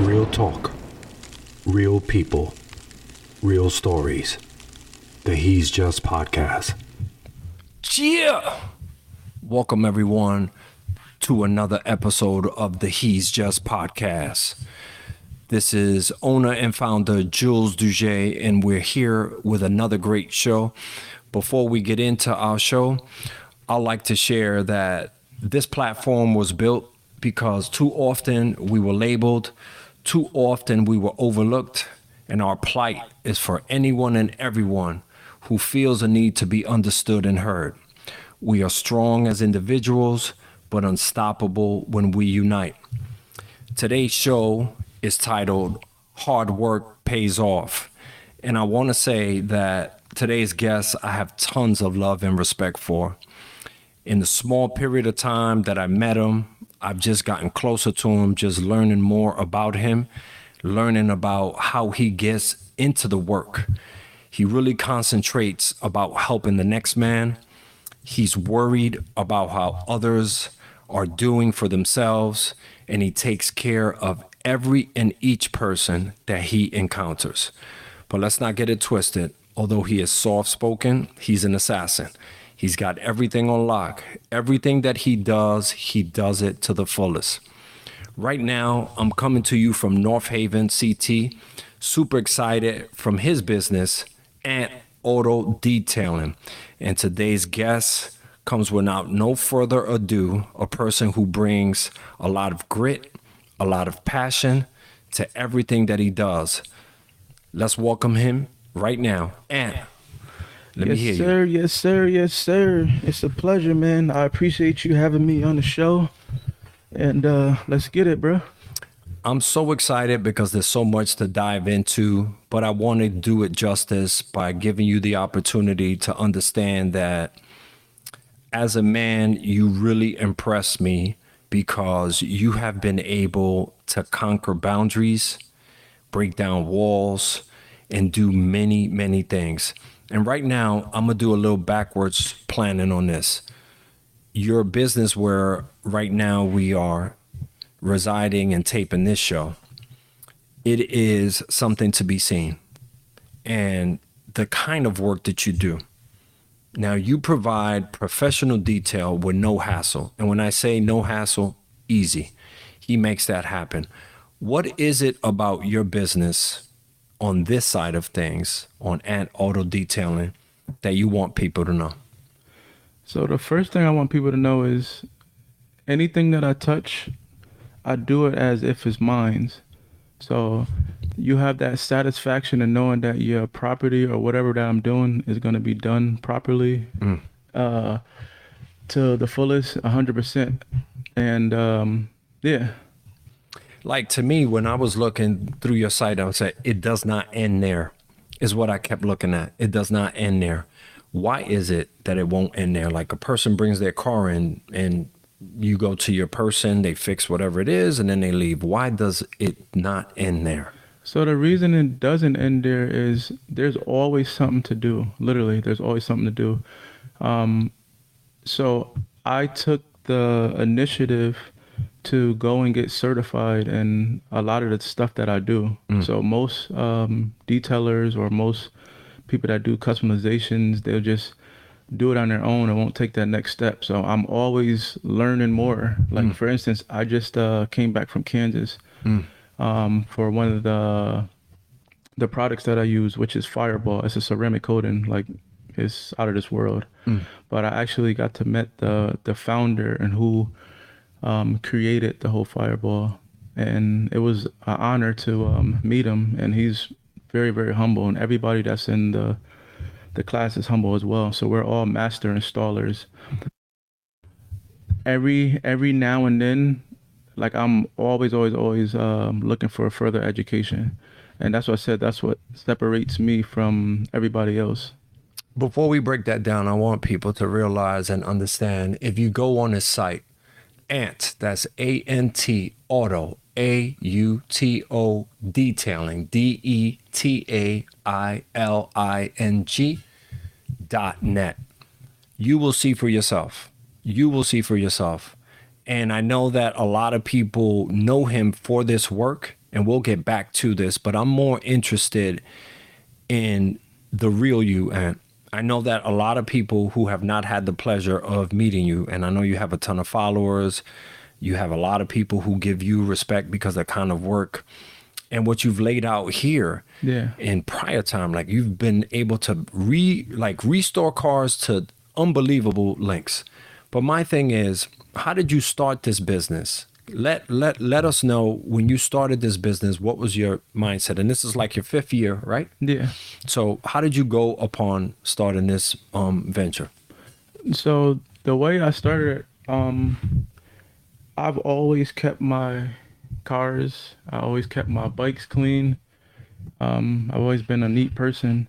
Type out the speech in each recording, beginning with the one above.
Real talk, real people, real stories. The He's Just podcast. Yeah. Welcome everyone to another episode of the He's Just podcast. This is owner and founder Jules Douge, and we're here with another great show. Before we get into our show, I'd like to share that this platform was built because too often we were labeled, too often we were overlooked, and our plight is for anyone and everyone who feels a need to be understood and heard. We are strong as individuals, but unstoppable when we unite. Today's show is titled Hard Work Pays Off. And I want to say that today's guest I have tons of love and respect for. In the small period of time that I met him, I've just gotten closer to him, just learning more about him, learning about how he gets into the work. He really concentrates about helping the next man. He's worried about how others are doing for themselves, and he takes care of every and each person that he encounters. But let's not get it twisted. Although he is soft spoken, he's an assassin. He's got everything on lock. Everything that he does, he does it to the fullest. Right now, I'm coming to you from North Haven, CT. Super excited from his business, Ant Auto Detailing. And today's guest comes without no further ado a person who brings a lot of grit, a lot of passion to everything that he does. Let's welcome him right now. Ant. Let yes, me hear sir. you. Yes, sir. Yes, sir. It's a pleasure, man. I appreciate you having me on the show. And uh let's get it, bro. I'm so excited because there's so much to dive into, but I want to do it justice by giving you the opportunity to understand that as a man, you really impress me because you have been able to conquer boundaries, break down walls, and do many, many things. And right now, I'm to do a little backwards planning on this. Your business, where right now we are residing and taping this show, it is something to be seen. And the kind of work that you do. Now, you provide professional detail with no hassle. And when I say no hassle, easy. He makes that happen. What is it about your business on this side of things, on Ant Auto Detailing, that you want people to know? So the first thing I want people to know is anything that I touch, I do it as if it's mine. So you have that satisfaction in knowing that your property or whatever that I'm doing is going to be done properly uh, to the fullest, 100%. And um, yeah, like to me when i was looking through your site i would say it does not end there is what i kept looking at it does not end there why is it that it won't end there like a person brings their car in and you go to your person they fix whatever it is and then they leave why does it not end there So the reason it doesn't end there is there's always something to do. Literally, there's always something to do. Um, so I took the initiative to go and get certified in a lot of the stuff that I do. So most um, detailers or most people that do customizations, they'll just do it on their own and won't take that next step. So I'm always learning more. Like for instance, I just uh, came back from Kansas um, for one of the the products that I use, which is Fireball. It's a ceramic coating, like it's out of this world. But I actually got to meet the the founder and who um, created the whole Fireball, and it was an honor to um, meet him. And he's very very humble, and everybody that's in the the class is humble as well. So we're all master installers. Every every now and then, like I'm always always always um, looking for further education, and that's what I said. That's what separates me from everybody else. Before we break that down, I want people to realize and understand if you go on his site, Ant, that's A N T Auto, A U T O Detailing, D E T A I L I N G dot net. You will see for yourself. You will see for yourself. And I know that a lot of people know him for this work and we'll get back to this, but I'm more interested in the real you. And I know that a lot of people who have not had the pleasure of meeting you, and I know you have a ton of followers, you have a lot of people who give you respect because of kind of work and what you've laid out here Yeah. in prior time like you've been able to re like restore cars to unbelievable lengths but my thing is how did you start this business let let let us know when you started this business what was your mindset and this is like your fifth year right Yeah. so how did you go upon starting this um venture So the way I started, um, I've always kept my cars. I always kept my bikes clean. Um, I've always been a neat person.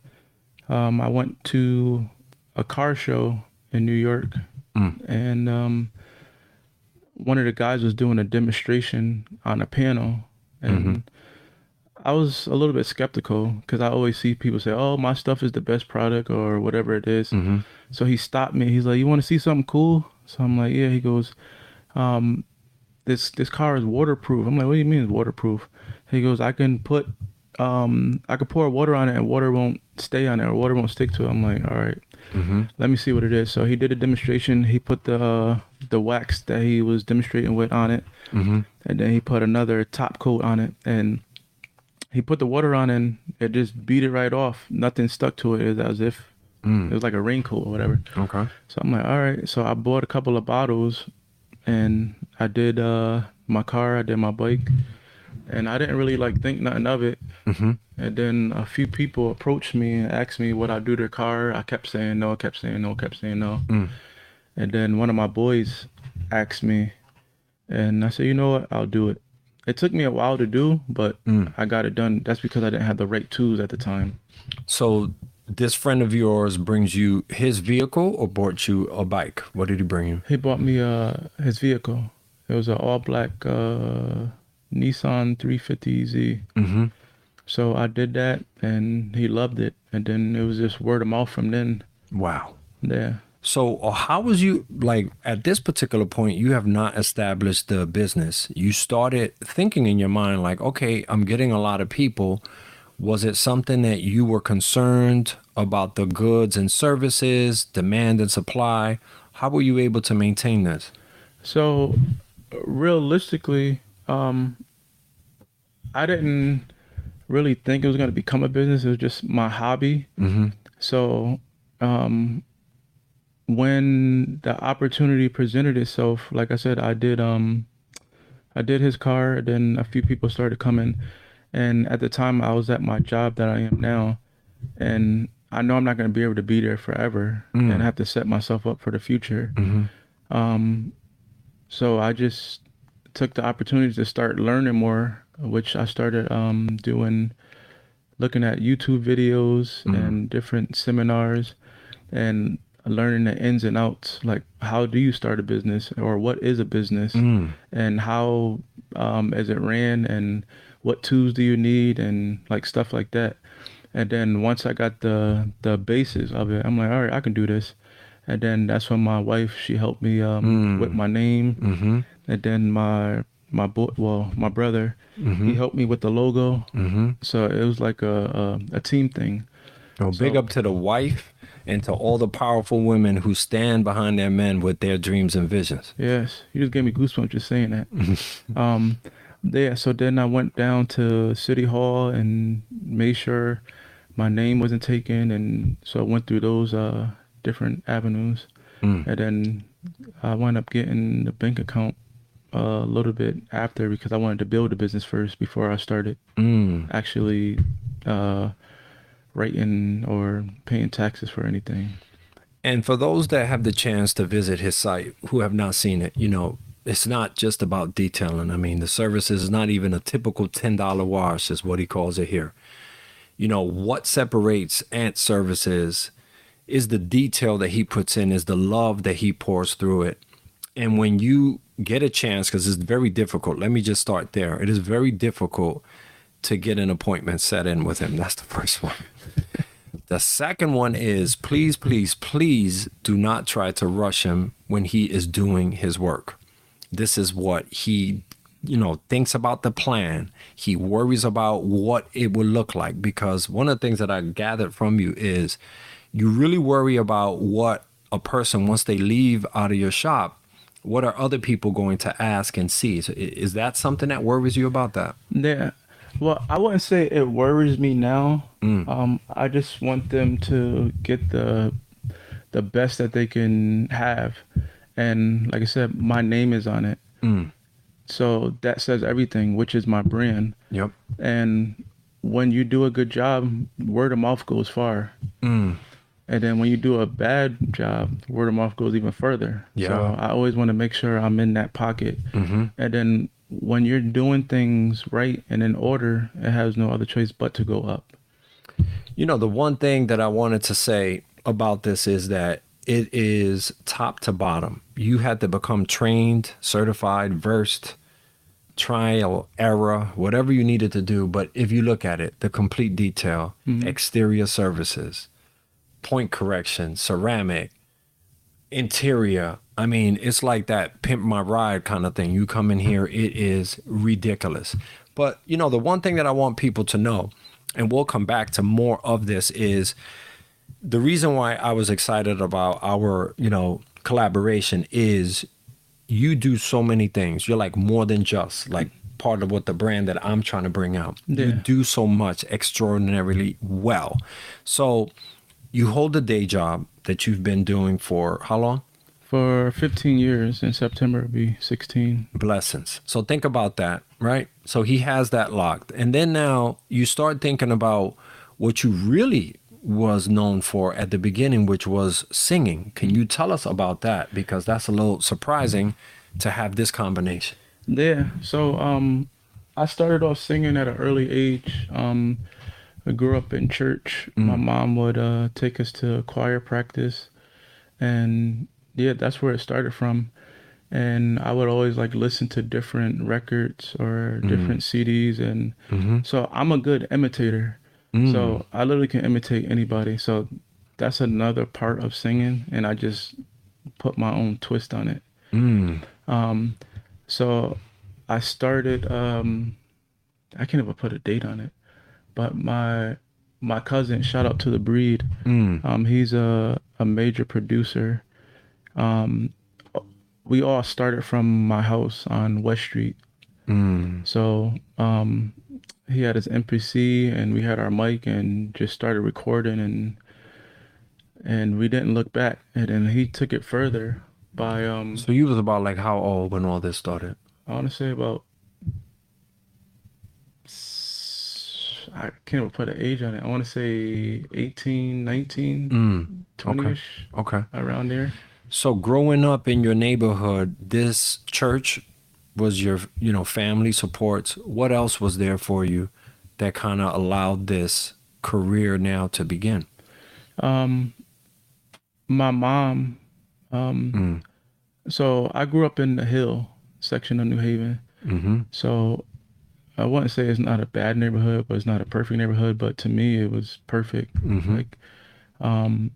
Um, I went to a car show in New York, and um, one of the guys was doing a demonstration on a panel, and I was a little bit skeptical because I always see people say, "Oh, my stuff is the best product" or whatever it is. So he stopped me. He's like, "You want to see something cool?" So I'm like, "Yeah." He goes, um, "This this car is waterproof." I'm like, "What do you mean it's waterproof?" He goes, "I can put, um, I can pour water on it and water won't stay on it or water won't stick to it." I'm like, "All right, let me see what it is." So he did a demonstration. He put the uh, the wax that he was demonstrating with on it, and then he put another top coat on it and he put the water on and it just beat it right off. Nothing stuck to it. It was as if it was like a raincoat or whatever. okay So I'm like, all right. So I bought a couple of bottles and I did uh, my car, I did my bike, and I didn't really like think nothing of it. mm-hmm. And then a few people approached me and asked me what I do to their car. I kept saying no, kept saying no, kept saying no. Mm. And then one of my boys asked me, and I said, you know what, I'll do it. It took me a while to do, but Mm. I got it done. That's because I didn't have the right tools at the time. So this friend of yours brings you his vehicle or bought you a bike? What did he bring you? He bought me uh his vehicle. It was an all black uh Nissan 350Z. Mm-hmm. So I did that and he loved it. And then it was just word of mouth from then. Wow. Yeah. So uh, how was you like at this particular point? You have not established the business. You started thinking in your mind like, okay, I'm getting a lot of people. Was it something that you were concerned about the goods and services, demand and supply? How were you able to maintain this? So realistically, um I didn't really think it was gonna become a business. It was just my hobby. Mm-hmm. So um when the opportunity presented itself, like I said, I did um I did his car, then a few people started coming and at the time I was at my job that I am now and I know I'm not gonna be able to be there forever Mm. and I have to set myself up for the future. Mm-hmm. Um so I just took the opportunity to start learning more, which I started um doing looking at YouTube videos Mhm. and different seminars and learning the ins and outs like how do you start a business or what is a business Mm. and how um is it ran and what tools do you need and like stuff like that and then once i got the the basis of it i'm like all right i can do this and then that's when my wife she helped me um Mm. with my name Mm-hmm. And then my my boy well my brother Mm-hmm. he helped me with the logo Mm-hmm. so it was like a a, a team thing So big up to the wife and to all the powerful women who stand behind their men with their dreams and visions. Yes, you just gave me goosebumps just saying that. um, yeah. So then I went down to City Hall and made sure my name wasn't taken, and so I went through those uh, different avenues, Mm. and then I wound up getting the bank account a little bit after because I wanted to build the business first before I started Mm. actually uh, writing or paying taxes for anything. And for those that have the chance to visit his site who have not seen it, you know, it's not just about detailing. I mean, the service is not even a typical $10 wash, is what he calls it here. You know, what separates Ant Services is the detail that he puts in, is the love that he pours through it. And when you get a chance, because it's very difficult, let me just start there. It is very difficult to get an appointment set in with him. That's the first one. The second one is please, please, please do not try to rush him when he is doing his work. This is what he you know, thinks about the plan. He worries about what it will look like because one of the things that I gathered from you is you really worry about what a person once they leave out of your shop what are other people going to ask and see so is that something that worries you about that Yeah. Well, I wouldn't say it worries me now. Mm. Um, I just want them to get the the best that they can have, and like I said, my name is on it. Mm. So that says everything, which is my brand. yep And when you do a good job, word of mouth goes far. Mm. And then when you do a bad job, word of mouth goes even further. Yeah. So I always want to make sure I'm in that pocket. Mm-hmm. And then when you're doing things right and in order, it has no other choice but to go up. You know, the one thing that I wanted to say about this is that it is top to bottom. You had to become trained, certified, versed, trial, error, whatever you needed to do. But if you look at it, the complete detail, mm-hmm. exterior services, paint correction, ceramic, interior. I mean, it's like that pimp my ride kind of thing. You come in here, it is ridiculous. But, you know, the one thing that I want people to know, and we'll come back to more of this, is the reason why I was excited about our, you know, collaboration is you do so many things. You're like more than just like part of what the brand that I'm trying to bring out. You do so much extraordinarily well. So you hold the day job that you've been doing for how long? For 15 years, in September, it'll be 16. blessings. So think about that, right? So he has that locked. And then now you start thinking about what you really was known for at the beginning, which was singing. Can you tell us about that? Because that's a little surprising to have this combination. Yeah. So um I started off singing at an early age. Um I grew up in church. My mom would uh take us to choir practice and yeah, that's where it started from. And I would always like listen to different records or different CDs and so I'm a good imitator. So I literally can imitate anybody. So that's another part of singing and I just put my own twist on it. Um, so I started. Um, I can't even put a date on it, but my my cousin, shout out to the breed. Um, he's a a major producer. Um, we all started from my house on West Street. So um, he had his MPC and we had our mic and just started recording and and we didn't look back. And then he took it further by um So you was about like how old when all this started? I want to say about. I can't even put an age on it. I want to say 18, 19, Mm, 20 ish, okay. around there. So growing up in your neighborhood, this church was your, you know, family supports. What else was there for you that kind of allowed this career now to begin? Um, my mom. Um, so I grew up in the Hill section of New Haven. Mm-hmm. So I wouldn't say it's not a bad neighborhood, but it's not a perfect neighborhood. But to me, it was perfect. Like, um,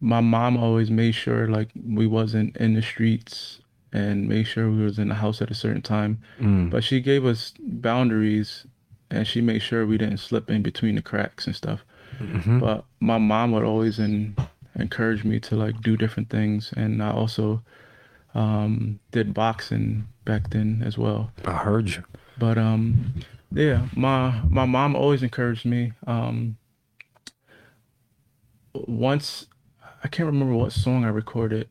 my mom always made sure like we wasn't in the streets and made sure we was in the house at a certain time. But she gave us boundaries, and she made sure we didn't slip in between the cracks and stuff. But my mom would always en- encourage me to like do different things, and I also um, did boxing back then as well. I heard you. But um, yeah, my my mom always encouraged me. Um, once I can't remember what song I recorded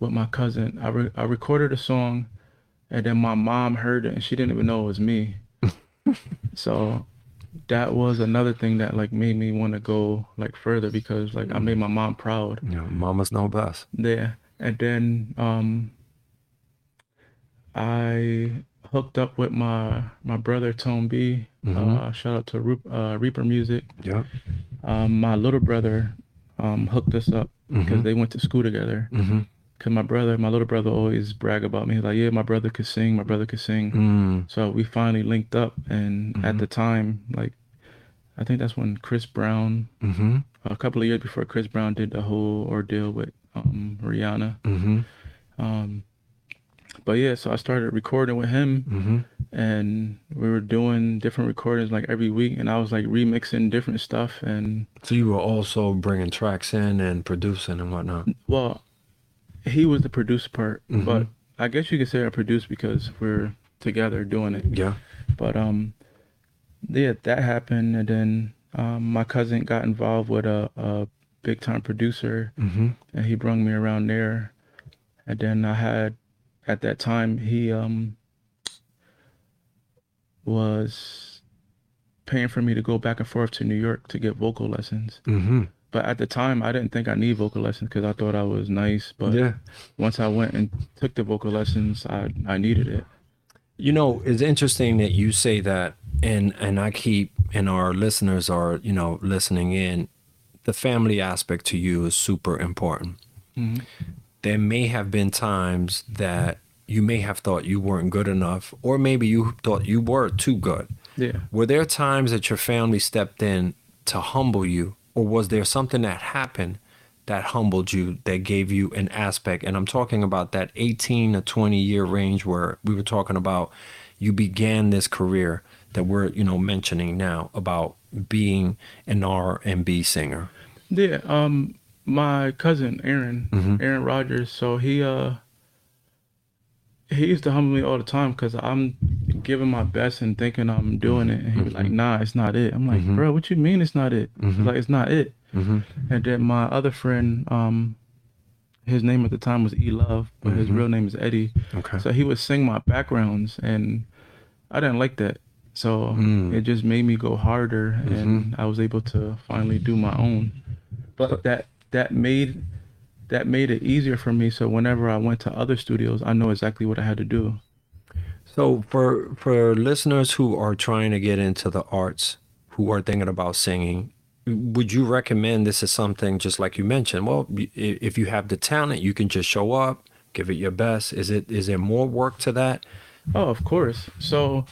with my cousin. I re- I recorded a song, and then my mom heard it, and she didn't even know it was me. so that was another thing that like made me want to go like further because like I made my mom proud. Know, mamas know best. Yeah, and then um, I hooked up with my my brother Tone B. Uh, shout out to uh, Reaper Music. Yep. Um, my little brother um, hooked us up because they went to school together. Mm-hmm. Cause my brother, my little brother, always brag about me. He's like, yeah, my brother could sing. My brother could sing. Mm. So we finally linked up, and at the time, like, I think that's when Chris Brown, Mm-hmm. a couple of years before Chris Brown did the whole ordeal with um, Rihanna. Mm-hmm. Um, but yeah, so I started recording with him, Mm-hmm. and we were doing different recordings like every week, and I was like remixing different stuff. And So you were also bringing tracks in and producing and whatnot. well, he was the producer part, but I guess you could say I produced because we're together doing it. Yeah. But um, yeah, that happened, and then um, my cousin got involved with a, a big time producer, Mm-hmm. and he brung me around there. And then I had, at that time, he um was paying for me to go back and forth to New York to get vocal lessons. Mm-hmm. But at the time, I didn't think I need vocal lessons because I thought I was nice. But Yeah. once I went and took the vocal lessons, I I needed it. You know, it's interesting that you say that, and and I keep and our listeners are you know listening in. The family aspect to you is super important. There may have been times that you may have thought you weren't good enough, or maybe you thought you were too good. Yeah. Were there times that your family stepped in to humble you, or was there something that happened that humbled you, that gave you an aspect? And I'm talking about that 18 to 20 year range where we were talking about you began this career that we're, you know, mentioning now about being an R&B singer. Yeah, um, my cousin Aaron, mm-hmm. Aaron Rodgers. So he uh, he used to humble me all the time because I'm giving my best and thinking I'm doing it, and he was like, mm-hmm. "Nah, it's not it." I'm like, mm-hmm. "Bro, what you mean it's not it?" He's like, "It's not it." And then my other friend, um, his name at the time was E Love, but his real name is Eddie. Okay. So he would sing my backgrounds, and I didn't like that. So mm. it just made me go harder, and I was able to finally do my own. But that that made that made it easier for me. So whenever I went to other studios, I know exactly what I had to do. So for for listeners who are trying to get into the arts, who are thinking about singing, would you recommend this is something just like you mentioned? Well, if you have the talent, you can just show up, give it your best. Is it is there more work to that? Oh, of course. So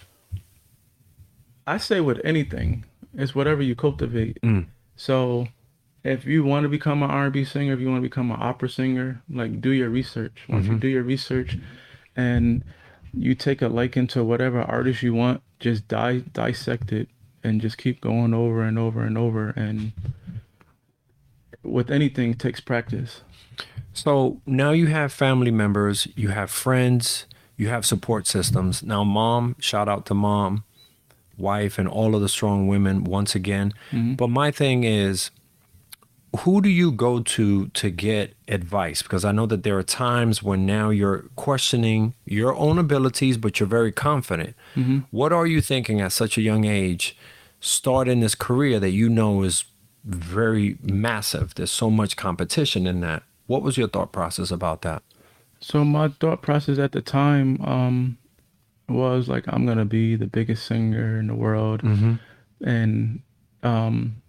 I say with anything, it's whatever you cultivate. Mm. So if you want to become an R&B singer, if you want to become an opera singer, like do your research. Once you mm-hmm. do your research and you take a liking to whatever artist you want, just di- dissect it and just keep going over and over and over and with anything it takes practice. So now you have family members, you have friends, you have support systems. Now, mom, shout out to mom, wife, and all of the strong women once again. Mm-hmm. But my thing is, who do you go to to get advice? Because I know that there are times when now you're questioning your own abilities, but you're very confident. What are you thinking at such a young age, starting this career that you know is very massive? There's so much competition in that. What was your thought process about that? So my thought process at the time um, was like, I'm gonna be the biggest singer in the world, and um,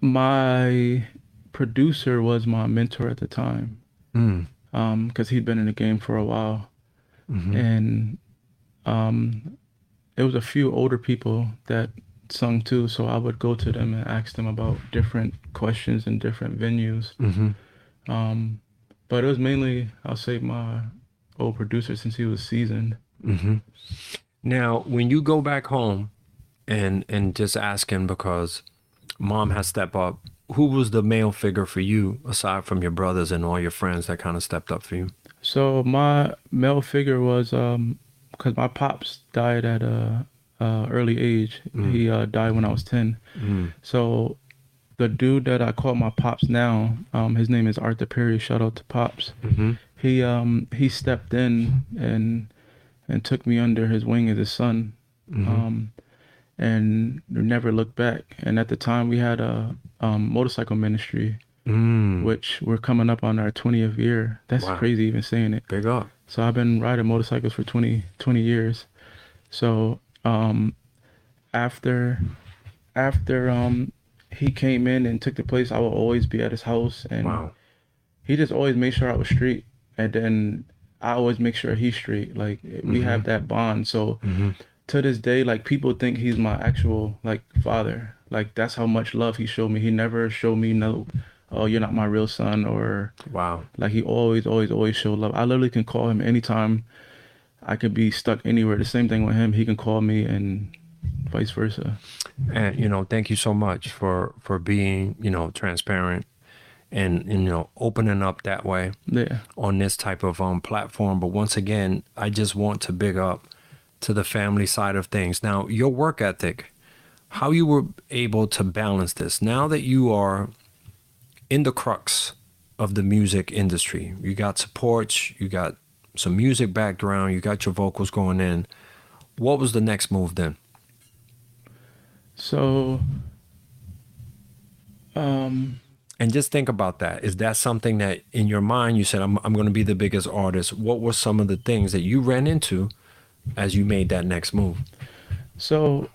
my producer was my mentor at the time, mm. um, because he'd been in the game for a while, mm-hmm. and um, it was a few older people that sung too. So I would go to them and ask them about different questions in different venues. Mm-hmm. Um, but it was mainly, I'll say, my old producer since he was seasoned. Mm-hmm. Now, when you go back home and and just asking because mom has stepped up, who was the male figure for you aside from your brothers and all your friends that kind of stepped up for you? So my male figure was um, because my pops died at a, a early age. He uh, died when I was ten. So the dude that I call my pops now, um, his name is Arthur Perry. Shout out to pops. He um he stepped in and and took me under his wing as his son. Um, and never looked back. And at the time, we had a um, motorcycle ministry, Mm, which we're coming up on our 20th year. That's Wow. crazy even saying it. big up. So I've been riding motorcycles for 20, 20 years. So um, after after um, he came in and took the place, I will always be at his house, and Wow. he just always made sure I was straight, and then I always make sure he's straight. Like we have that bond. So to this day, like people think he's my actual like father. Like that's how much love he showed me. He never showed me no, oh you're not my real son or Wow. like he always, always, always showed love. I literally can call him anytime I could be stuck anywhere. The same thing with him. He can call me and vice versa. And you know, thank you so much for for being you know transparent and you know opening up that way Yeah. on this type of um platform. But once again, I just want to big up to the family side of things. Now, your work ethic, how you were able to balance this. Now that you are in the crux of the music industry, you got support, you got some music background, you got your vocals going in. What was the next move then? So, um, And just think about that. Is that something that in your mind you said, I'm, I'm going to be the biggest artist? What were some of the things that you ran into as you made that next move? so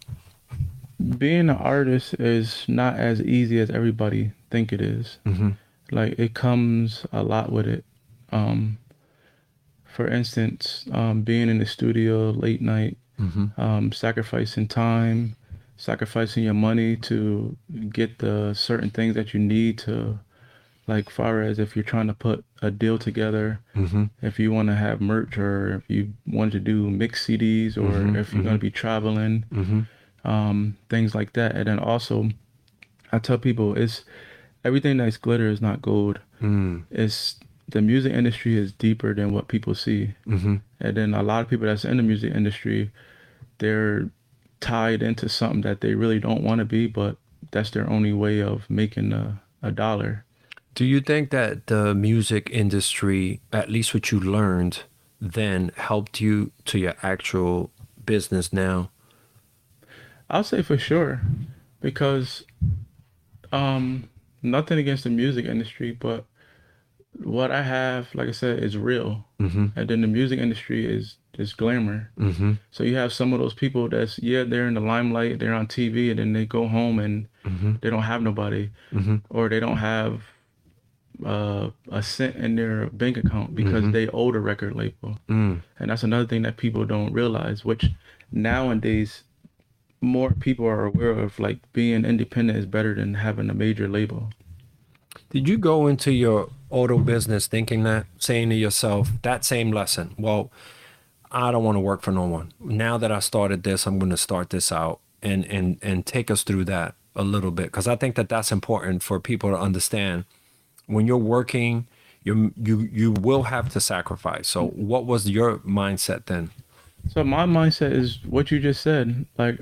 being an artist is not as easy as everybody think it is. Mm-hmm. Like it comes a lot with it. Um, for instance, um, being in the studio late night, Mm-hmm. um, sacrificing time, sacrificing your money to get the certain things that you need to, like far as if you're trying to put a deal together, Mm-hmm. if you want to have merch or if you want to do mix CDs or Mhm, if you're going to be traveling, Mm-hmm. um, things like that. And then also, I tell people it's everything that's glitter is not gold. Mm. It's the music industry is deeper than what people see. Mm-hmm. And then a lot of people that's in the music industry, they're tied into something that they really don't want to be, but that's their only way of making a, a dollar. Do you think that the music industry, at least what you learned then, helped you to your actual business now? I'll say for sure, because um, nothing against the music industry, but what I have, like I said, is real. Mm-hmm. And then the music industry is just glamour. Mm-hmm. So you have some of those people that's yeah, they're in the limelight, they're on TV, and then they go home and Mm-hmm. they don't have nobody, Mm-hmm. or they don't have uh, a cent in their bank account because Mhm. they owe the record label. Mm. And that's another thing that people don't realize, which nowadays more people are aware of. Like being independent is better than having a major label. Did you go into your auto business thinking that, saying to yourself, that same lesson? Well, I don't want to work for no one. Now that I started this, I'm going to start this out and and and take us through that a little bit because I think that that's important for people to understand. When you're working, you you you will have to sacrifice. So, what was your mindset then? So my mindset is what you just said. Like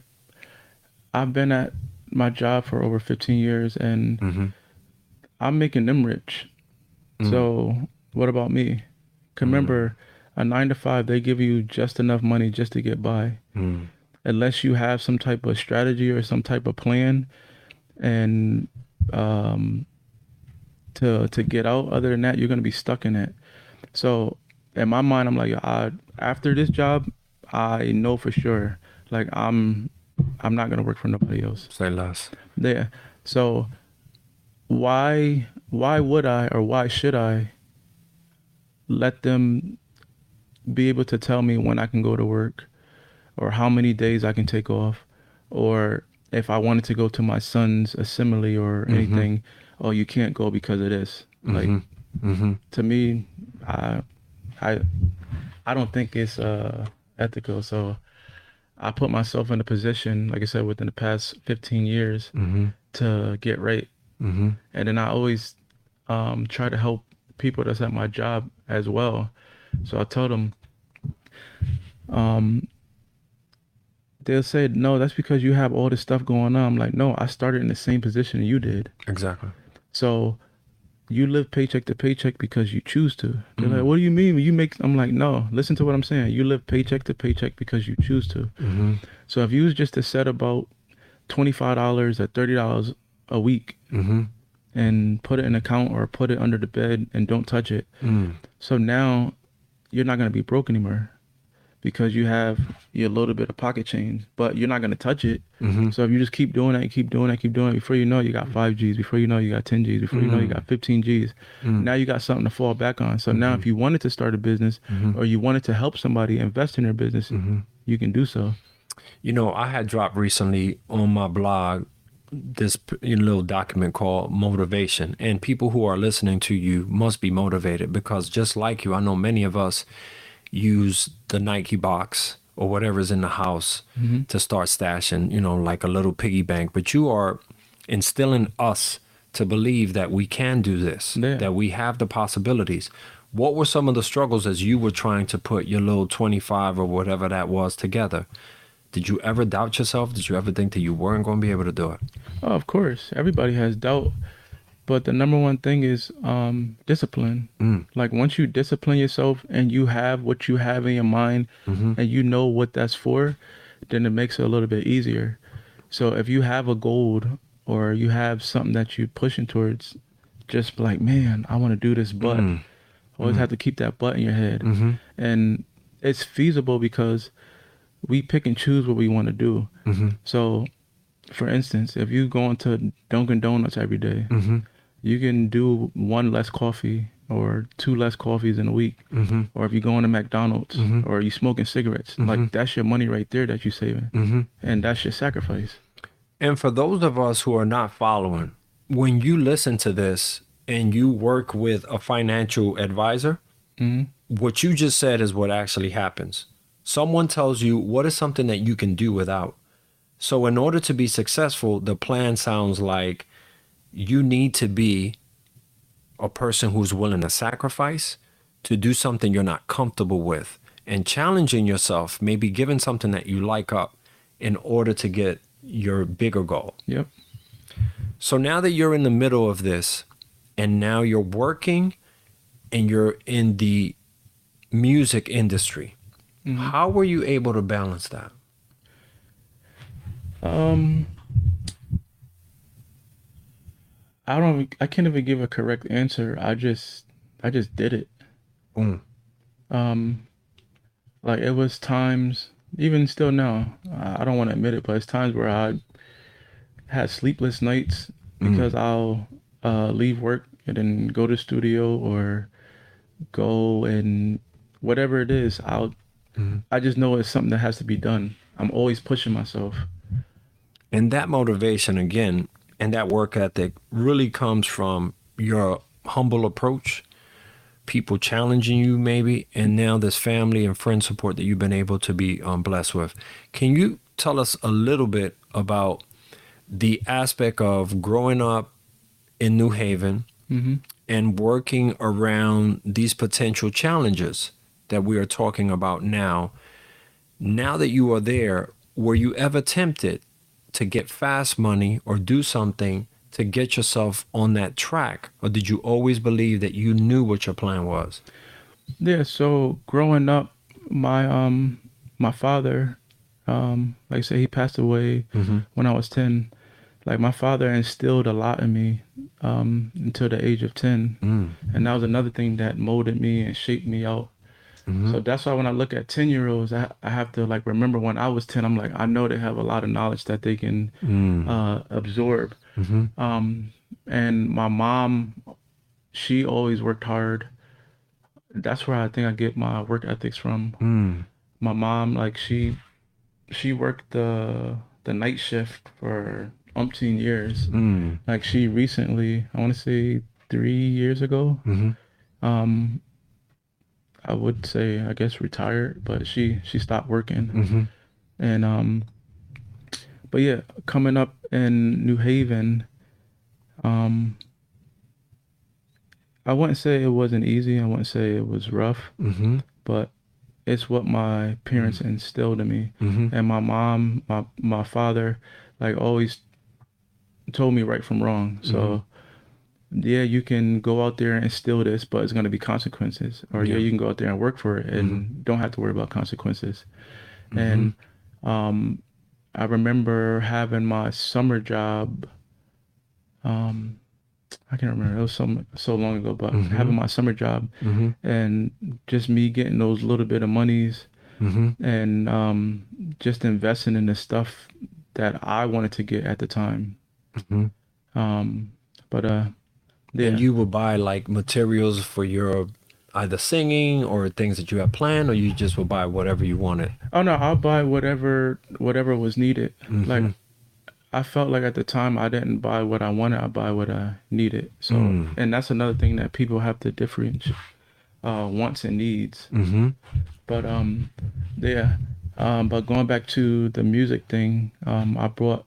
I've been at my job for over 15 years and Mm-hmm. I'm making them rich. So what about me? 'Cause remember, a nine to five, they give you just enough money just to get by. Mm. Unless you have some type of strategy or some type of plan, and um, to to get out. Other than that, you're gonna be stuck in it. So in my mind, I'm like, I, after this job, I know for sure, like I'm I'm not gonna work for nobody else Say less. Yeah. So why why would I or why should I let them be able to tell me when I can go to work or how many days I can take off or if I wanted to go to my son's assembly or Mhm. anything, oh you can't go because of this. Like Mm-hmm. to me, I I I don't think it's uh ethical. So I put myself in a position, like I said, within the past 15 years Mm-hmm. to get right. Mm-hmm. And then I always um, try to help people that's at my job as well. So I told them, um, they'll say, no, that's because you have all this stuff going on. I'm like, no, I started in the same position you did. Exactly. So you live paycheck to paycheck because you choose to. They're Mhm. like, what do you mean? You make, I'm like, no, listen to what I'm saying. You live paycheck to paycheck because you choose to. Mm-hmm. So if you was just to set about $25 or $30 a week Mm-hmm. and put it in an account or put it under the bed and don't touch it. Mm. So now you're not going to be broke anymore because you have your little bit of pocket change, but you're not going to touch it. Mm-hmm. So if you just keep doing that, keep doing that, keep doing it, before you know, it, you got five G's. Before you know, it, you got 10 G's. Before you know, it, you Mhm. got 15 G's. Mm. Now you got something to fall back on. So now Mhm. if you wanted to start a business Mhm. or you wanted to help somebody invest in their business, Mm-hmm. you can do so. You know, I had dropped recently on my blog this p- you know, little document called motivation, and people who are listening to you must be motivated because just like you, I know many of us use the Nike box or whatever's in the house mm-hmm. to start stashing, you know, like a little piggy bank. But you are instilling us to believe that we can do this, Yeah. that we have the possibilities. What were some of the struggles as you were trying to put your little 25 or whatever that was together? Did you ever doubt yourself? Did you ever think that you weren't going to be able to do it? Oh, of course, everybody has doubt, but the number one thing is um, discipline. Mm. Like once you discipline yourself and you have what you have in your mind, Mm-hmm. and you know what that's for, then it makes it a little bit easier. So if you have a goal or you have something that you're pushing towards, just be like, man, I want to do this, but Mm. always have to keep that butt in your head, Mm-hmm. and it's feasible because we pick and choose what we want to do. Mm-hmm. So, for instance, if you go into Dunkin' Donuts every day, Mm-hmm. You can do one less coffee or two less coffees in a week. Mm-hmm. Or if you go into McDonald's Mhm. or you smoking cigarettes, like that's your money right there that you're saving, Mm-hmm. and that's your sacrifice. And for those of us who are not following, when you listen to this and you work with a financial advisor, hmm what you just said is what actually happens. Someone tells you what is something that you can do without. So, in order to be successful, the plan sounds like you need to be a person who's willing to sacrifice to do something you're not comfortable with and challenging yourself, maybe giving something that you like up in order to get your bigger goal. Yep. So now that you're in the middle of this and now you're working and you're in the music industry, Mhm. how were you able to balance that? Um, I don't. I can't even give a correct answer. I just, I just did it. Mm. Um, like it was times, even still now. I don't want to admit it, but it's times where I had sleepless nights because I'll uh, leave work and then go to studio or go and whatever it is. I'll. Mhm. I just know it's something that has to be done. I'm always pushing myself. And that motivation, again, and that work ethic really comes from your humble approach, people challenging you, maybe, and now this family and friend support that you've been able to be um, blessed with. Can you tell us a little bit about the aspect of growing up in New Haven hmm and working around these potential challenges that we are talking about now? Now that you are there, were you ever tempted to get fast money or do something to get yourself on that track? Or did you always believe that you knew what your plan was? Yeah, so growing up, my um my father, um, like I said, he passed away Mm-hmm. when I was ten. Like my father instilled a lot in me um until the age of ten. Mm. And that was another thing that molded me and shaped me out. Mhm. So that's why when I look at ten year olds, I I have to like remember when I was ten, I'm like, I know they have a lot of knowledge that they can Mm. uh absorb. Mm-hmm. Um, and my mom, she always worked hard. That's where I think I get my work ethics from. Mm. My mom, like she, she worked the the night shift for umpteen years. Mm. Like she recently, I want to say three years ago, Mm-hmm. um, I would say I guess retired, but she she stopped working. Mm-hmm. And um but yeah, coming up in New Haven, um I wouldn't say it wasn't easy, I wouldn't say it was rough, Mm-hmm. but it's what my parents instilled in me. Mm-hmm. And my mom, my my father, like always told me right from wrong. So yeah, you can go out there and steal this, but it's gonna be consequences. Or yeah, Yeah. you can go out there and work for it and don't have to worry about consequences. And um, I remember having my summer job. Um, I can't remember. It was so so long ago, but Mhm. having my summer job Mm-hmm. and just me getting those little bit of monies Mm-hmm. and um, just investing in the stuff that I wanted to get at the time. Mm-hmm. Um, but uh, yeah, And you would buy like materials for your either singing or things that you have planned, or you just would buy whatever you wanted. oh no, I'll buy whatever whatever was needed. Like Mhm. I felt like at the time I didn't buy what I wanted, I buy what I needed. So Mm. and that's another thing that people have to differentiate uh, wants and needs. Mm-hmm. But um, yeah. Um, but going back to the music thing, um, I brought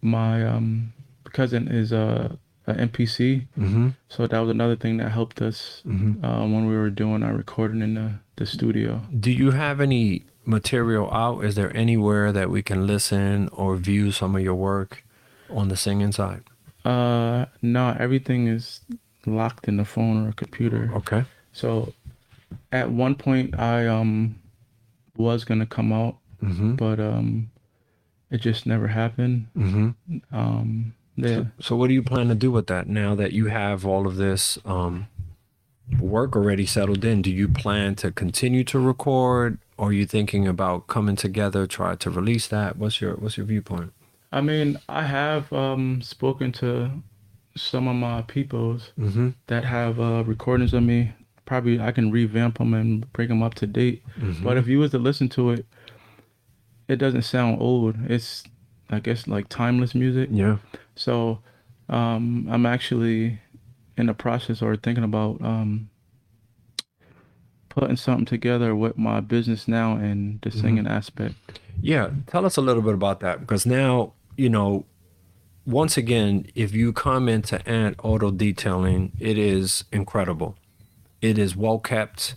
my um cousin is a, a NPC, Mm-hmm. so that was another thing that helped us Mm-hmm. uh, when we were doing our recording in the the studio. Do you have any material out? Is there anywhere that we can listen or view some of your work on the singing side? Uh, no, everything is locked in the phone or computer. Okay. So at one point I um was gonna come out, Mm-hmm. but um it just never happened. Mm-hmm. Um yeah. So what do you plan to do with that now that you have all of this um, work already settled in? Do you plan to continue to record? Or are you thinking about coming together, try to release that? What's your What's your viewpoint? I mean, I have um spoken to some of my peoples Mm-hmm. that have uh recordings of me. Probably I can revamp them and bring them up to date. But if you was to listen to it, it doesn't sound old. It's I guess like timeless music. yeah. So um, I'm actually in the process or thinking about um, putting something together with my business now and the singing aspect. Yeah, tell us a little bit about that because now, you know, once again, if you come into Ant Auto Detailing, it is incredible. It is well kept,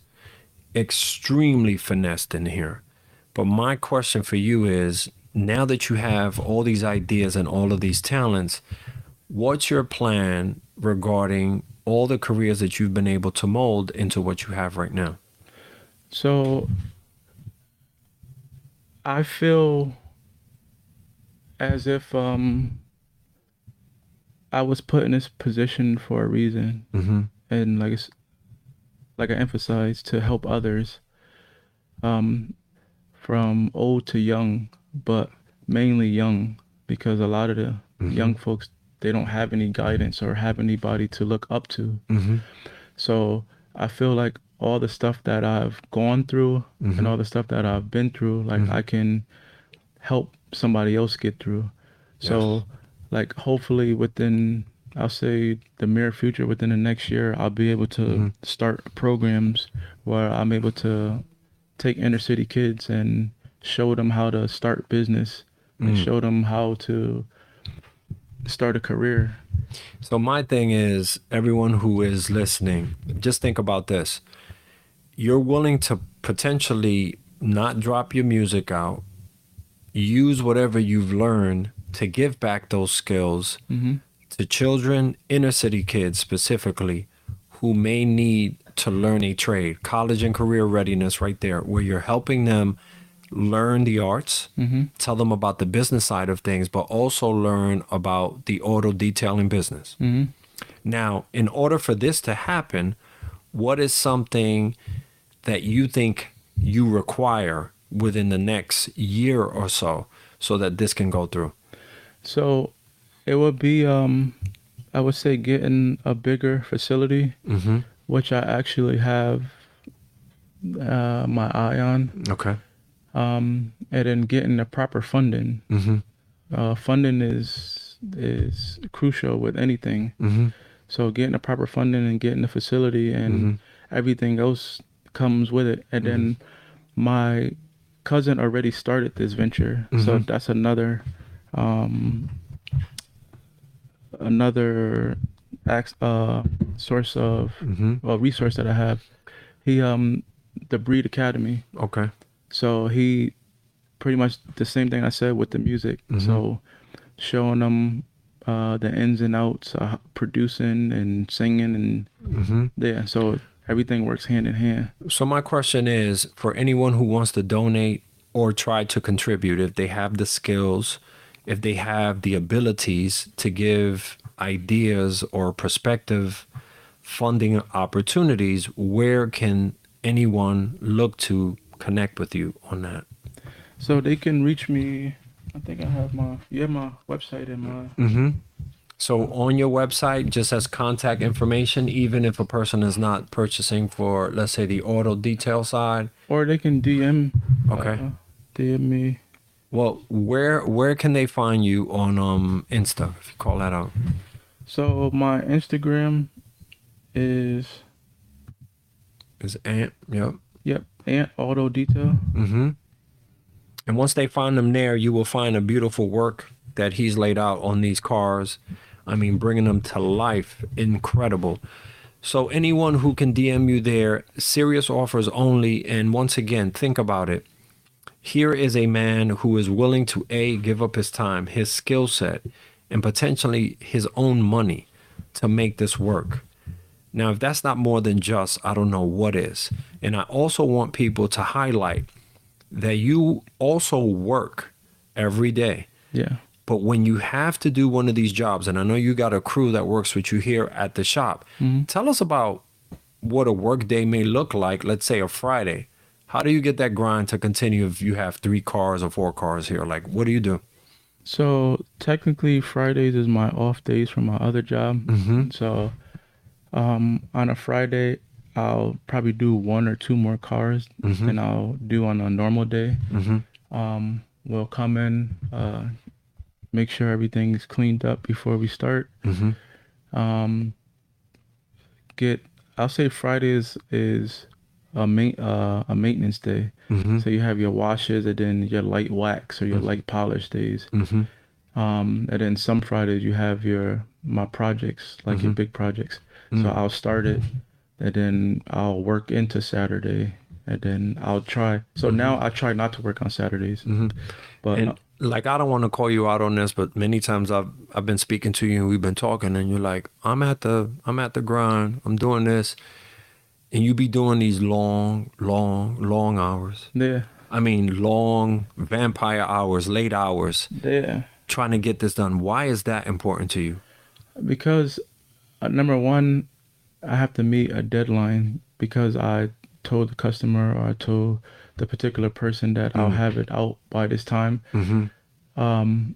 extremely finessed in here. But my question for you is now that you have all these ideas and all of these talents, what's your plan regarding all the careers that you've been able to mold into what you have right now? So I feel as if um, I was put in this position for a reason. Mm-hmm. and like it's, like I emphasized to help others um from old to young but mainly young because a lot of the mm-hmm. young folks they don't have any guidance or have anybody to look up to. Mm-hmm. so I feel like all the stuff that I've gone through and mm-hmm. all the stuff that I've been through like mm-hmm. I can help somebody else get through. So like hopefully within I'll say the near future within the next year I'll be able to start programs where I'm able to take inner city kids and show them how to start business and show them how to start a career. So my thing is, everyone who is listening, just think about this. You're willing to potentially not drop your music out, use whatever you've learned to give back those skills Mhm. to children, inner city kids specifically, who may need to learn a trade, college and career readiness right there, where you're helping them learn the arts, tell them about the business side of things, but also learn about the auto detailing business. Mhm. Now, in order for this to happen, what is something that you think you require within the next year or so so that this can go through? So it would be um I would say getting a bigger facility Mm-hmm. which I actually have uh, my eye on Okay. Um and then getting the proper funding. Mm-hmm. Uh, funding is is crucial with anything. Mm-hmm. So getting the proper funding and getting the facility and everything else comes with it. And then my cousin already started this venture, so that's another um, another ac- uh, source of Mm-hmm. well resource that I have. He um the Breed Academy. Okay. So he pretty much the same thing I said with the music. So showing them uh, the ins and outs, uh, producing and singing, and Mm-hmm. yeah. So everything works hand in hand. So my question is for anyone who wants to donate or try to contribute, if they have the skills, if they have the abilities to give ideas or perspective funding opportunities, where can anyone look to connect with you on that? So they can reach me. I think I have my you have my website and my Mm-hmm. So on your website, just as contact information, even if a person is not purchasing for, let's say, the auto detail side. or they can DM. Okay. uh, DM me. Well, where where can they find you on um Insta if you call that out? So my Instagram is Is Ant? Yep. Yep, Ant Auto Detail. Mm-hmm. And once they find them there, you will find a beautiful work that he's laid out on these cars. I mean, bringing them to life, incredible. So anyone who can DM you there, serious offers only. And once again, think about it. Here is a man who is willing to a give up his time, his skill set, and potentially his own money to make this work. Now, if that's not more than just, I don't know what is. And I also want people to highlight that you also work every day. Yeah. But when you have to do one of these jobs, and I know you got a crew that works with you here at the shop, tell us about what a work day may look like, let's say a Friday. How do you get that grind to continue if you have three cars or four cars here? Like, what do you do? So technically, Fridays is my off days from my other job. Mhm. So um, on a Friday, I'll probably do one or two more cars than I'll do on a normal day. Mhm. Um, we'll come in, uh, make sure everything's cleaned up before we start. Mhm. Um, get, I'll say Fridays is a ma- uh, a maintenance day. Mhm. So you have your washes and then your light wax or your light polish days. Mhm. Um, and then some Fridays you have your my projects, like your big projects. Mm. So I'll start it, and then I'll work into Saturday, and then I'll try. So mm-hmm. now I try not to work on Saturdays, mm-hmm. but And like, I don't want to call you out on this, but many times I've I've been speaking to you and we've been talking, and you're like, I'm at the I'm at the grind, I'm doing this, and you be doing these long, long, long hours. yeah, I mean, long vampire hours, late hours, yeah. trying to get this done. Why is that important to you? Because uh, number one, I have to meet a deadline because I told the customer or I told the particular person that I'll have it out by this time. Mm-hmm. Um,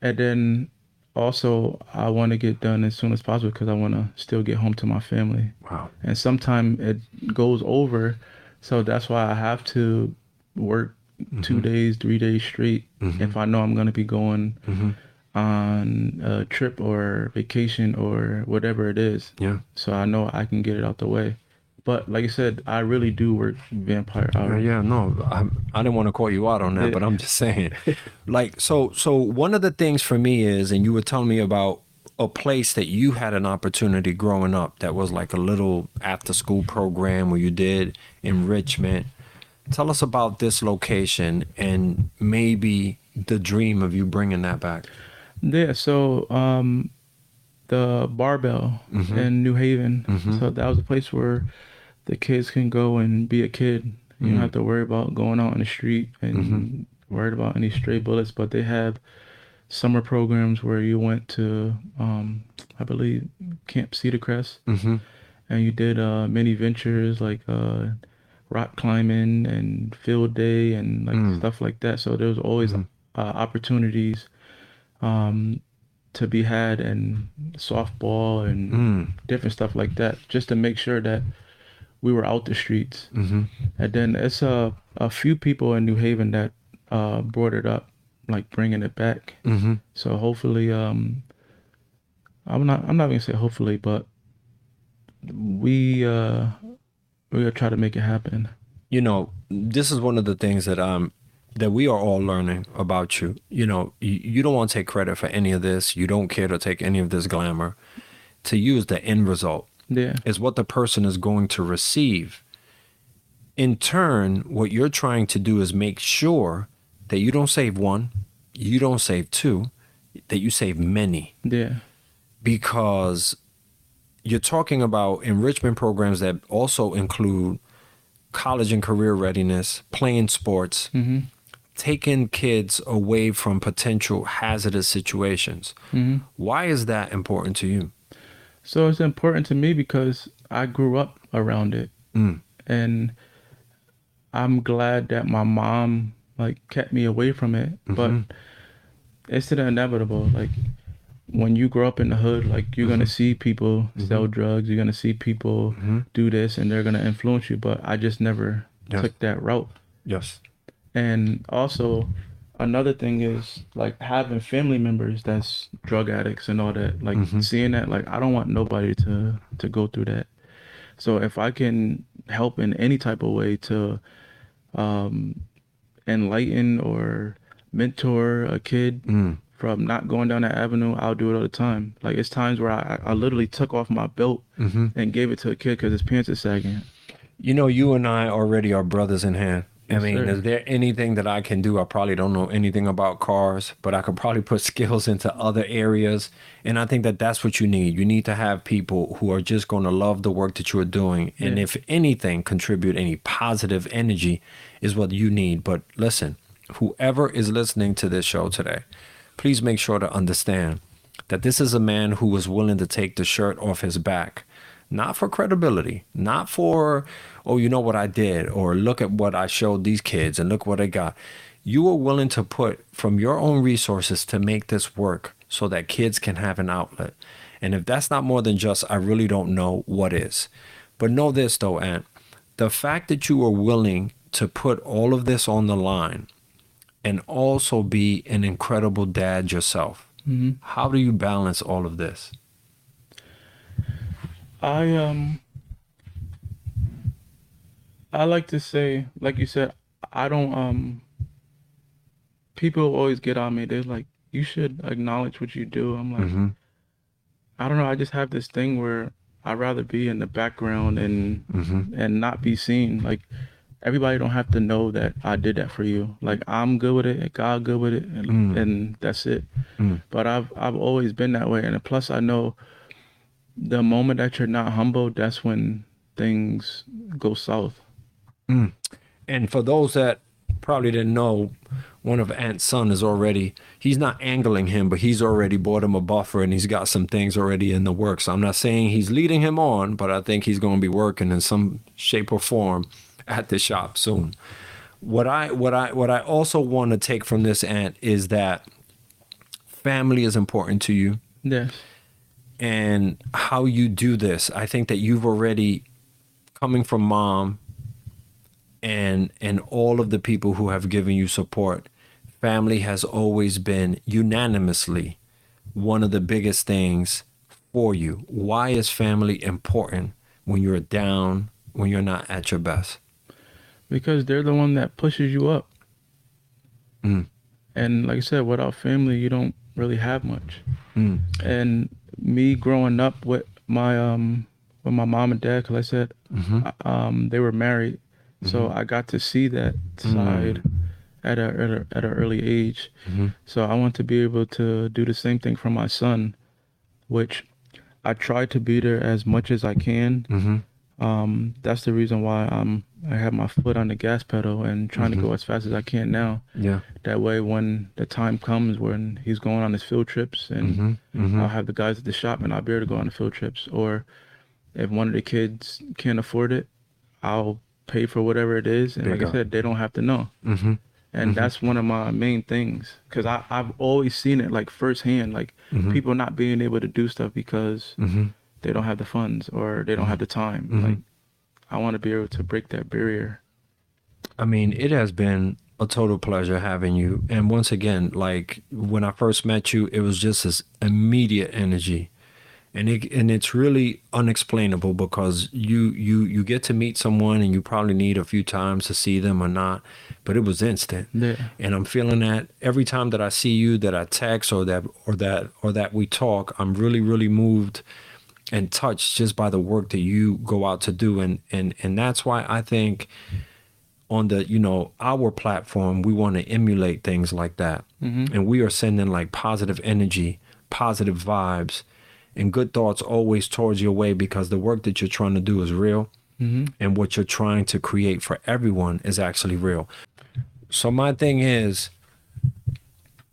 and then also I want to get done as soon as possible because I want to still get home to my family. Wow. And sometimes it goes over, so that's why I have to work two days, three days straight if I know I'm gonna be going on a trip or vacation or whatever it is. Yeah. So I know I can get it out the way. But like I said, I really do work vampire hours. yeah, no, I, I didn't want to call you out on that, Yeah. but I'm just saying, like, so, so one of the things for me is, and you were telling me about a place that you had an opportunity growing up that was like a little after school program where you did enrichment. Tell us about this location and maybe the dream of you bringing that back. Yeah, so um, the barbell in New Haven. So that was a place where the kids can go and be a kid. You don't have to worry about going out on the street and worried about any stray bullets. But they have summer programs where you went to, um, I believe, Camp Cedar Crest, Mm-hmm. and you did uh, many ventures like uh, rock climbing and field day and like stuff like that. So there was always uh, opportunities um, to be had and softball and Mm. different stuff like that, just to make sure that we were out the streets. Mm-hmm. And then it's a a few people in New Haven that uh, brought it up, like bringing it back. Mm-hmm. So hopefully, um, I'm not I'm not gonna say hopefully, but we uh, we're gonna try to make it happen. you know, this is one of the things that um that we are all learning about you. You know, you, you don't want to take credit for any of this. You don't care to take any of this glamour. To use the end result Yeah, is what the person is going to receive. In turn, what you're trying to do is make sure that you don't save one, you don't save two, that you save many yeah, because you're talking about enrichment programs that also include college and career readiness, playing sports, hmm taking kids away from potential hazardous situations. hmm Why is that important to you? So it's important to me because I grew up around it, Mm. and I'm glad that my mom like kept me away from it. But it's the inevitable. Like when you grow up in the hood, like you're gonna see people sell drugs. You're gonna see people do this, and they're gonna influence you. But I just never Yes. took that route. Yes. And also, another thing is like having family members that's drug addicts and all that. Like seeing that, like I don't want nobody to to go through that. So if I can help in any type of way to um, enlighten or mentor a kid Mm. from not going down that avenue, I'll do it all the time. Like it's times where I, I literally took off my belt Mm-hmm. and gave it to a kid because his pants are sagging. You know, you and I already are brothers in hand. I mean, is there anything that I can do? I probably don't know anything about cars, but I could probably put skills into other areas. And I think that that's what you need. You need to have people who are just going to love the work that you're doing. And if anything, contribute any positive energy is what you need. But listen, whoever is listening to this show today, please make sure to understand that this is a man who was willing to take the shirt off his back not for credibility, not for, oh, you know what I did, or look at what I showed these kids and look what I got. You were willing to put from your own resources to make this work so that kids can have an outlet. And if that's not more than just, I really don't know what is. But know this though, Ant, the fact that you are willing to put all of this on the line and also be an incredible dad yourself, mm-hmm. how do you balance all of this? I um I like to say, like you said, I don't um people always get on me. They're like, you should acknowledge what you do. I'm like, Mhm. I don't know, I just have this thing where I'd rather be in the background and Mhm. and not be seen. Like everybody don't have to know that I did that for you. Like I'm good with it, and God good with it, and, Mm. and that's it. Mm. But I've I've always been that way, and plus I know the moment that you're not humble, that's when things go south. Hmm. And for those that probably didn't know, one of Ant's son is already, he's not angling him, but he's already bought him a buffer and he's got some things already in the works. I'm not saying he's leading him on, but I think he's going to be working in some shape or form at the shop soon. What I what I what I also want to take from this Ant is that family is important to you Yes. And how you do this. I think that you've already coming from mom and and all of the people who have given you support. Family has always been unanimously one of the biggest things for you. Why is family important when you're down, when you're not at your best? Because they're the one that pushes you up. Mm. And like I said, without family, you don't really have much. Mm. And me growing up with my um with my mom and dad, because I said Mhm. um they were married, so I got to see that side at a at a at an early age. Mhm. So I want to be able to do the same thing for my son, which I try to be there as much as I can. Mhm. Um, that's the reason why I'm I have my foot on the gas pedal and trying to go as fast as I can now. Yeah. That way, when the time comes when he's going on his field trips, and Mhm. Mhm. I'll have the guys at the shop, and I'll be able to go on the field trips. Or if one of the kids can't afford it, I'll pay for whatever it is. And There like I said, they don't have to know. Mhm. And that's one of my main things because I've always seen it like firsthand, like people not being able to do stuff because they don't have the funds or they don't have the time. Like I want to be able to break that barrier. I mean, it has been a total pleasure having you. And once again, like when I first met you, it was just this immediate energy. And it and it's really unexplainable because you you you get to meet someone and you probably need a few times to see them or not, but it was instant. Yeah. And I'm feeling that every time that I see you, that I text or that or that or that we talk, I'm really really moved and touched just by the work that you go out to do and and and that's why I think on the you know our platform we want to emulate things like that Mhm. and we are sending like positive energy positive vibes and good thoughts always towards your way because the work that you're trying to do is real Mm-hmm. and what you're trying to create for everyone is actually real so my thing is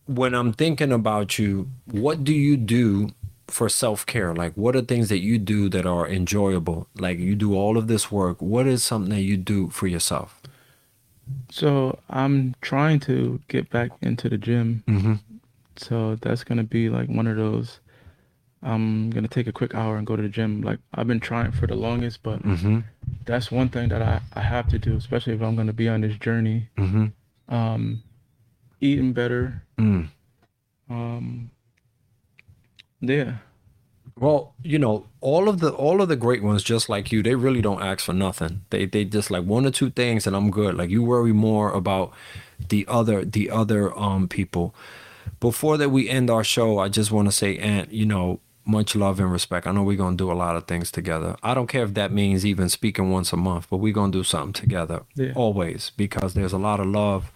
when i'm thinking about you what do you do for self-care like what are things that you do that are enjoyable like you do all of this work what is something that you do for yourself So I'm trying to get back into the gym. mm-hmm. So that's gonna be like one of those. I'm gonna take a quick hour and go to the gym. Like I've been trying for the longest, but Mm-hmm. that's one thing that I, I have to do, especially if I'm gonna be on this journey. Mm-hmm. Um, eating better. Mm. Um, yeah. Well, you know, all of the all of the great ones, just like you, they really don't ask for nothing. They they just like one or two things, and I'm good. Like you worry more about the other the other um people. Before that we end our show, I just want to say, Ant, you know, much love and respect. I know we're gonna do a lot of things together. I don't care if that means even speaking once a month, but we're gonna do something together Yeah. always because there's a lot of love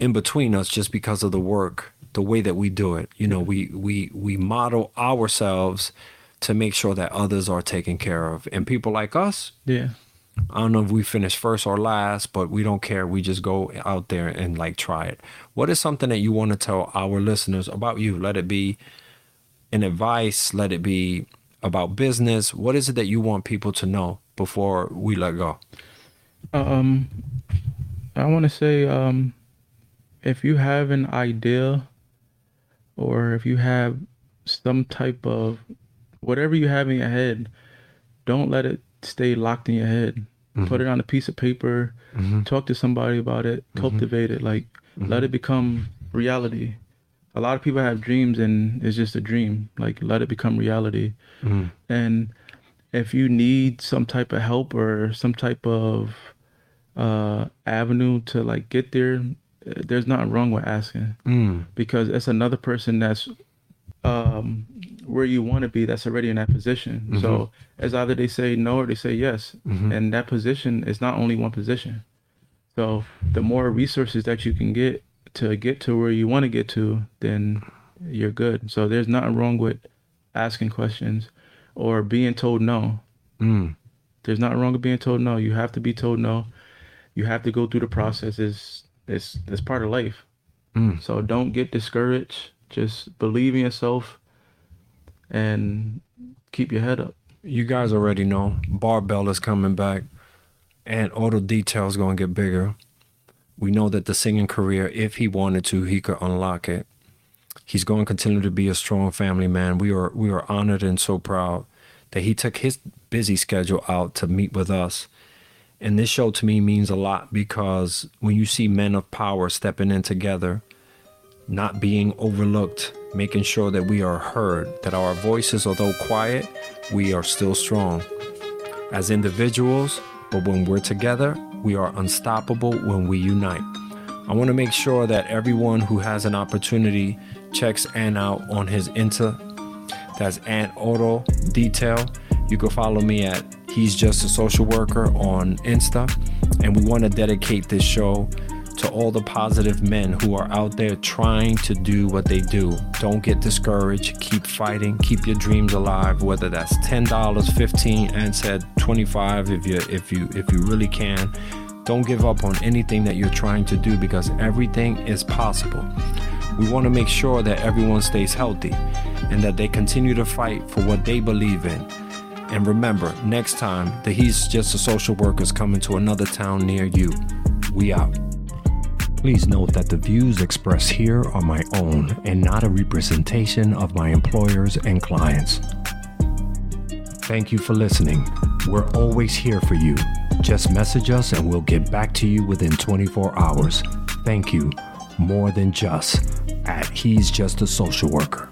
in between us just because of the work, the way that we do it. You know, we we we model ourselves to make sure that others are taken care of. And people like us, Yeah. I don't know if we finish first or last, but we don't care. We just go out there and like try it. What is something that you want to tell our listeners about you? Let it be an advice, let it be about business. What is it that you want people to know before we let go? Um, I want to say, um, if you have an idea, or if you have some type of whatever you have in your head, don't let it stay locked in your head. Put it mm-hmm. on a piece of paper. Mm-hmm. Talk to somebody about it. Mm-hmm. Cultivate it. Like let it become reality. A lot of people have dreams and it's just a dream. Like let it become reality. And if you need some type of help or some type of uh, avenue to like get there, there's nothing wrong with asking Mm. because it's another person that's um, where you want to be that's already in that position. So it's either they say no or they say yes, and that position is not only one position. So the more resources that you can get to get to where you want to get to, then you're good. So there's nothing wrong with asking questions or being told no. Mm. There's nothing wrong with being told no. You have to be told no. You have to go through the process. It's it's part of life. Mm. So don't get discouraged. Just believe in yourself and keep your head up. You guys already know Barbell is coming back and Auto Detail is going to get bigger. We know that the singing career, if he wanted to, he could unlock it. He's going to continue to be a strong family man. We are we are honored and so proud that he took his busy schedule out to meet with us. And this show to me means a lot because when you see men of power stepping in together, not being overlooked, making sure that we are heard, that our voices, although quiet, we are still strong as individuals, but when we're together, we are unstoppable when we unite. I want to make sure that everyone who has an opportunity checks Ant out on his Insta. That's Ant Auto Detail. You can follow me at He's Just a Social Worker on Insta. And we want to dedicate this show to all the positive men who are out there trying to do what they do. Don't get discouraged. Keep fighting. Keep your dreams alive. Whether that's ten dollars, fifteen, and said twenty-five if you if you if you really can. Don't give up on anything that you're trying to do because everything is possible. We want to make sure that everyone stays healthy and that they continue to fight for what they believe in. And remember, next time, that He's Just a Social Worker coming to another town near you. We out. Please note that the views expressed here are my own and not a representation of my employers and clients. Thank you for listening. We're always here for you. Just message us and we'll get back to you within 24 hours. Thank you. More than just at He's Just a Social Worker.